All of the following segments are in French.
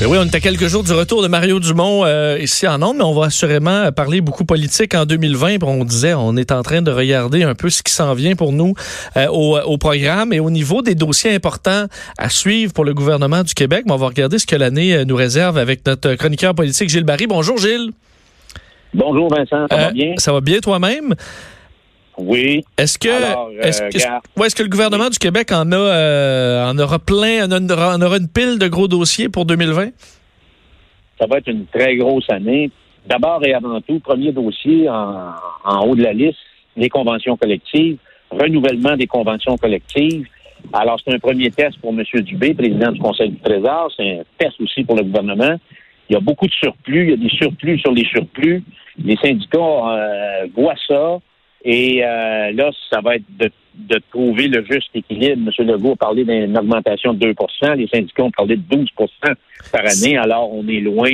Ben oui, on est à quelques jours du retour de Mario Dumont euh, ici en Onde, mais on va assurément parler beaucoup politique en 2020. On disait, on est en train de regarder un peu ce qui s'en vient pour nous euh, au, au, programme et au niveau des dossiers importants à suivre pour le gouvernement du Québec. Mais on va regarder ce que l'année euh, nous réserve avec notre chroniqueur politique Gilles Barry. Bonjour Gilles. Bonjour Vincent, ça va bien? Ça va bien toi-même? Oui. Est-ce que, est-ce, que, est-ce que le gouvernement du Québec en a, euh, en aura plein, en aura, en aura, une pile de gros dossiers pour 2020? Ça va être une très grosse année. D'abord et avant tout, premier dossier en, en haut de la liste, les conventions collectives, renouvellement des conventions collectives. Alors, c'est un premier test pour M. Dubé, président du Conseil du Trésor. C'est un test aussi pour le gouvernement. Il y a beaucoup de surplus. Il y a des surplus sur les surplus. Les syndicats euh, voient ça. Et euh, là, ça va être de, de, trouver le juste équilibre. M. Legault a parlé d'une augmentation de 2% Les syndicats ont parlé de 12% par année. Alors, on est loin.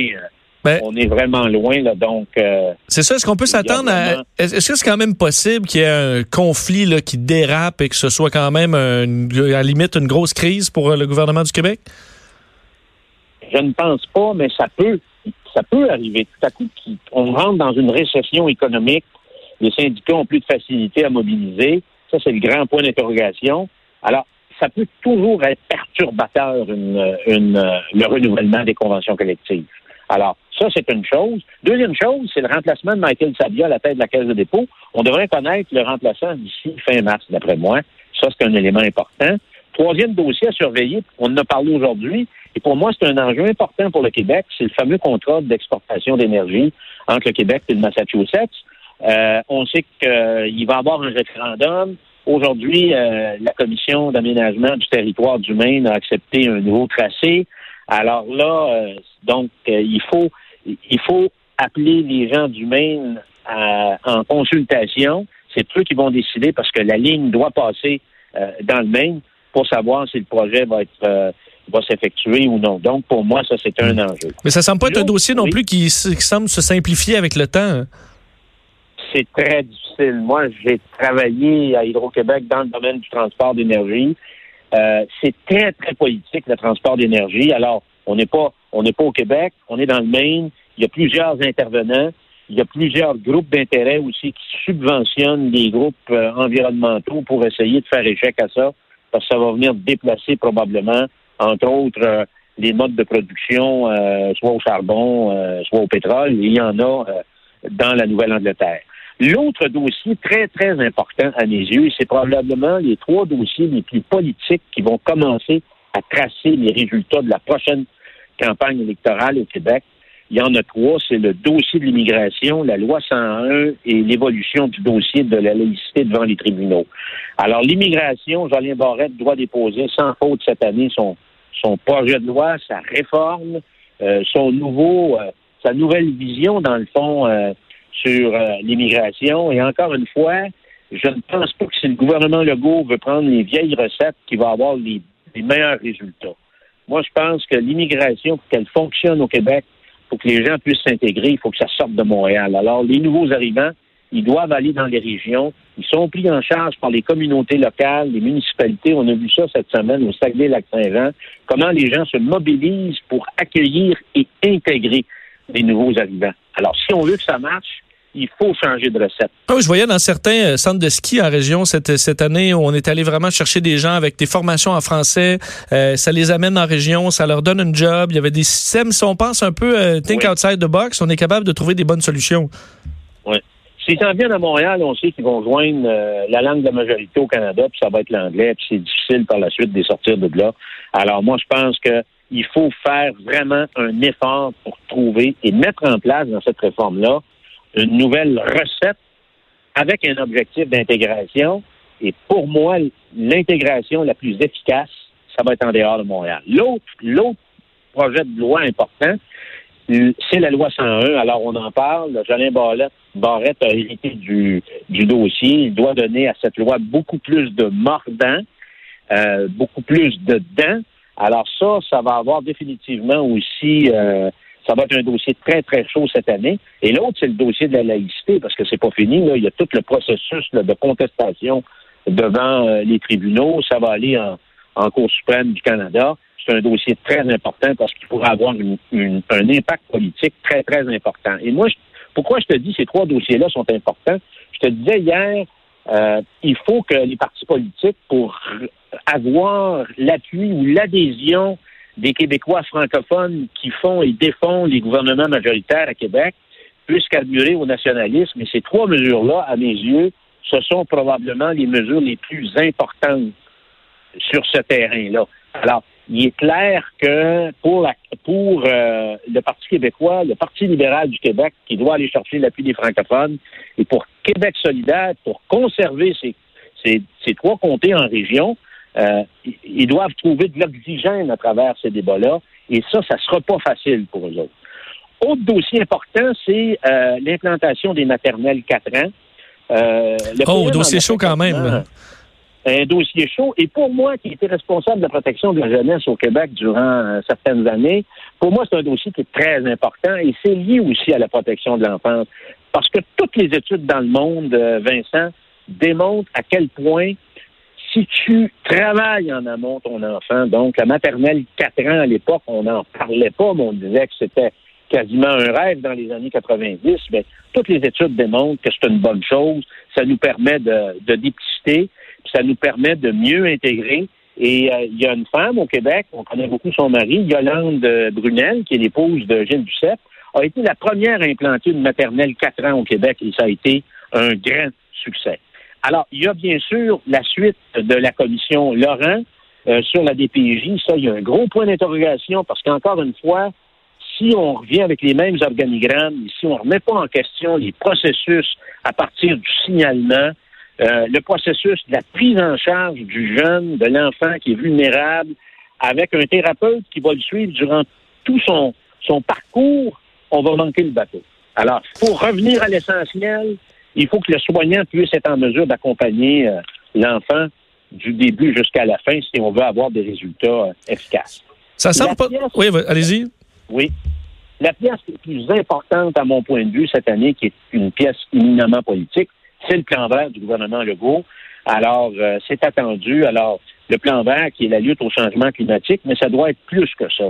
Ben, on est vraiment loin, là, donc... Euh, c'est ça, est-ce qu'on peut s'attendre à... Est-ce que c'est quand même possible qu'il y ait un conflit là, qui dérape et que ce soit quand même, une, à la limite, une grosse crise pour le gouvernement du Québec? Je ne pense pas, mais ça peut, ça peut arriver. Tout à coup, on rentre dans une récession économique les syndicats ont plus de facilité à mobiliser. Ça, c'est le grand point d'interrogation. Alors, ça peut toujours être perturbateur, une, une, le renouvellement des conventions collectives. Alors, ça, c'est une chose. Deuxième chose, c'est le remplacement de Michael Sabia à la tête de la Caisse de dépôt. On devrait connaître le remplaçant d'ici fin mars, d'après moi. Ça, c'est un élément important. Troisième dossier à surveiller, on en a parlé aujourd'hui, et pour moi, c'est un enjeu important pour le Québec, c'est le fameux contrat d'exportation d'énergie entre le Québec et le Massachusetts. Euh, on sait qu'il va y avoir un référendum. Aujourd'hui, euh, la commission d'aménagement du territoire du Maine a accepté un nouveau tracé. Alors là, euh, donc il faut il faut appeler les gens du Maine en consultation. C'est eux qui vont décider parce que la ligne doit passer dans le Maine pour savoir si le projet va être va s'effectuer ou non. Donc, pour moi, ça, c'est un enjeu. Mais ça semble pas être un dossier non plus qui, qui, semble se simplifier avec le temps. C'est très difficile. Moi, j'ai travaillé à Hydro-Québec dans le domaine du transport d'énergie. Euh, c'est très, très politique, le transport d'énergie. Alors, on n'est pas, on n'est pas au Québec, on est dans le Maine. Il y a plusieurs intervenants. Il y a plusieurs groupes d'intérêt aussi qui subventionnent les groupes euh, environnementaux pour essayer de faire échec à ça, parce que ça va venir déplacer probablement, entre autres, euh, les modes de production, soit au charbon, soit au pétrole. il y en a dans la Nouvelle-Angleterre. L'autre dossier très, très important à mes yeux, c'est probablement les trois dossiers les plus politiques qui vont commencer à tracer les résultats de la prochaine campagne électorale au Québec. Il y en a trois, c'est le dossier de l'immigration, la loi 101 et l'évolution du dossier de la laïcité devant les tribunaux. Alors, l'immigration, Jolien Barrette doit déposer sans faute cette année son, son projet de loi, sa réforme, euh, son nouveau, euh, sa nouvelle vision, dans le fond, euh, sur euh, l'immigration. Et encore une fois, je ne pense pas que si le gouvernement Legault veut prendre les vieilles recettes, qu'il va avoir les, meilleurs résultats. Moi, je pense que l'immigration, pour qu'elle fonctionne au Québec, pour que les gens puissent s'intégrer, il faut que ça sorte de Montréal. Alors, les nouveaux arrivants, ils doivent aller dans les régions. Ils sont pris en charge par les communautés locales, les municipalités. On a vu ça cette semaine au Saguenay-Lac-Saint-Jean. Comment les gens se mobilisent pour accueillir et intégrer les nouveaux arrivants. Alors, si on veut que ça marche, il faut changer de recette. Ah je voyais dans certains euh, centres de ski en région cette, cette année où on est allé vraiment chercher des gens avec des formations en français. Euh, ça les amène en région, ça leur donne un job. Il y avait des systèmes, si on pense un peu euh, think outside the box, on est capable de trouver des bonnes solutions. Oui. S'ils s'en viennent à Montréal, on sait qu'ils vont joindre la langue de la majorité au Canada, puis ça va être l'anglais, puis c'est difficile par la suite de sortir de là. Alors moi, je pense que il faut faire vraiment un effort pour trouver et mettre en place dans cette réforme-là une nouvelle recette avec un objectif d'intégration. Et pour moi, l'intégration la plus efficace, ça va être en dehors de Montréal. L'autre, l'autre projet de loi important, c'est la loi 101. Alors, on en parle. Jolin Barrette, Barrette a hérité du, du dossier. Il doit donner à cette loi beaucoup plus de mordant, euh, beaucoup plus de dents. Alors ça, ça va avoir définitivement aussi, euh, Ça va être un dossier très, très chaud cette année. Et l'autre, c'est le dossier de la laïcité, parce que c'est pas fini. Là. Il y a tout le processus de contestation devant euh, les tribunaux. Ça va aller en, en Cour suprême du Canada. C'est un dossier très important parce qu'il pourrait avoir un impact politique très, très important. Et moi, je, pourquoi je te dis ces trois dossiers-là sont importants? Je te disais hier, euh, il faut que les partis politiques, pour avoir l'appui ou l'adhésion des Québécois francophones qui font et défendent les gouvernements majoritaires à Québec, puissent carburer au nationalisme. Et ces trois mesures-là, à mes yeux, ce sont probablement les mesures les plus importantes sur ce terrain-là. Alors, il est clair que pour, la, pour euh, le Parti québécois, le Parti libéral du Québec, qui doit aller chercher l'appui des francophones, et pour Québec solidaire, pour conserver ces, ces trois comtés en région, euh, ils doivent trouver de l'oxygène à travers ces débats-là, et ça, ça sera pas facile pour eux autres. Autre dossier important, c'est euh, l'implantation des maternelles 4 ans. Euh, oh, dossier chaud quand même un dossier chaud. Et pour moi, qui était responsable de la protection de la jeunesse au Québec durant certaines années, pour moi, c'est un dossier qui est très important et c'est lié aussi à la protection de l'enfance. Parce que toutes les études dans le monde, Vincent, démontrent à quel point si tu travailles en amont ton enfant, donc la maternelle 4 ans à l'époque, on n'en parlait pas, mais on disait que c'était quasiment un rêve dans les années 90, mais toutes les études démontrent que c'est une bonne chose. Ça nous permet de, dépister ça nous permet de mieux intégrer. Et euh, il y a une femme au Québec, on connaît beaucoup son mari, Yolande Brunel, qui est l'épouse de Gilles Duceppe, a été la première à implanter une maternelle quatre ans au Québec et ça a été un grand succès. Alors, il y a bien sûr la suite de la commission Laurent euh, sur la DPJ. Ça, il y a un gros point d'interrogation parce qu'encore une fois, si on revient avec les mêmes organigrammes, si on ne remet pas en question les processus à partir du signalement, euh, le processus de la prise en charge du jeune, de l'enfant qui est vulnérable, avec un thérapeute qui va le suivre durant tout son, son parcours, on va manquer le bateau. Alors, pour revenir à l'essentiel, il faut que le soignant puisse être en mesure d'accompagner euh, l'enfant du début jusqu'à la fin si on veut avoir des résultats euh, efficaces. Ça semble pas. oui, allez-y. Oui. La pièce la plus importante, à mon point de vue, cette année, qui est une pièce éminemment politique, c'est le plan vert du gouvernement Legault. Alors, euh, c'est attendu. Alors, le plan vert qui est la lutte au changement climatique, mais ça doit être plus que ça.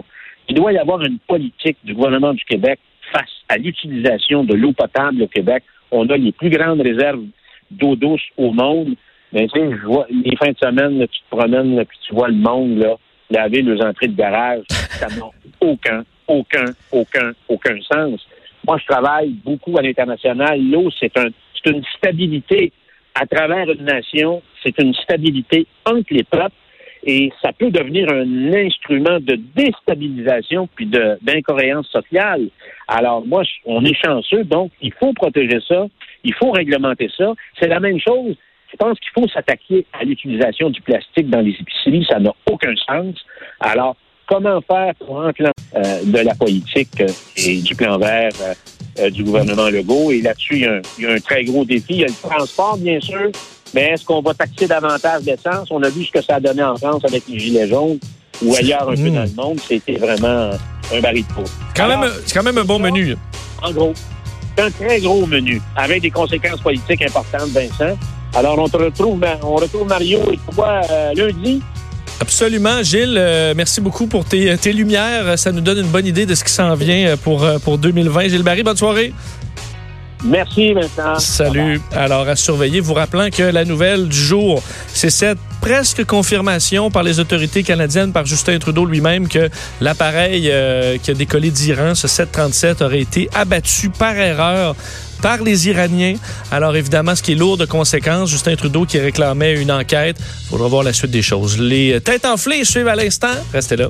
Il doit y avoir une politique du gouvernement du Québec face à l'utilisation de l'eau potable au Québec. On a les plus grandes réserves d'eau douce au monde. Mais tu je vois, les fins de semaine, tu te promènes, là, puis tu vois le monde là, laver leurs entrées de garage. Ça n'a aucun, aucun, aucun, aucun sens. Moi, je travaille beaucoup à l'international. L'eau, c'est un, c'est une stabilité à travers une nation, c'est une stabilité entre les peuples et ça peut devenir un instrument de déstabilisation puis d'incohérence sociale. Alors moi, on est chanceux, donc il faut protéger ça, il faut réglementer ça. C'est la même chose. Je pense qu'il faut s'attaquer à l'utilisation du plastique dans les épiceries, ça n'a aucun sens. Alors, comment faire pour plan euh, de la politique euh, et du plan vert euh, du gouvernement Legault? Et là-dessus, il, il, y a un très gros défi. Il y a le transport, bien sûr, mais est-ce qu'on va taxer davantage d'essence? On a vu ce que ça a donné en France avec les Gilets jaunes ou ailleurs un peu hmm. dans le monde. C'était vraiment un baril de peau. Quand même, c'est quand même un bon menu. En gros, c'est un très gros menu avec des conséquences politiques importantes, Vincent. Alors, on te retrouve, on retrouve Mario et toi lundi Absolument, Gilles. Euh, merci beaucoup pour tes, tes, lumières. Ça nous donne une bonne idée de ce qui s'en vient euh, pour, euh, pour 2020. Gilles Barry, bonne soirée. Merci, Vincent. Salut. Alors, à surveiller, vous rappelant que la nouvelle du jour, c'est cette presque confirmation par les autorités canadiennes, par Justin Trudeau lui-même, que l'appareil qui a décollé d'Iran, ce 737, aurait été abattu par erreur par les Iraniens. Alors évidemment, ce qui est lourd de conséquences, Justin Trudeau qui réclamait une enquête. Il faudra voir la suite des choses. Les têtes enflées suivent à l'instant. Restez là.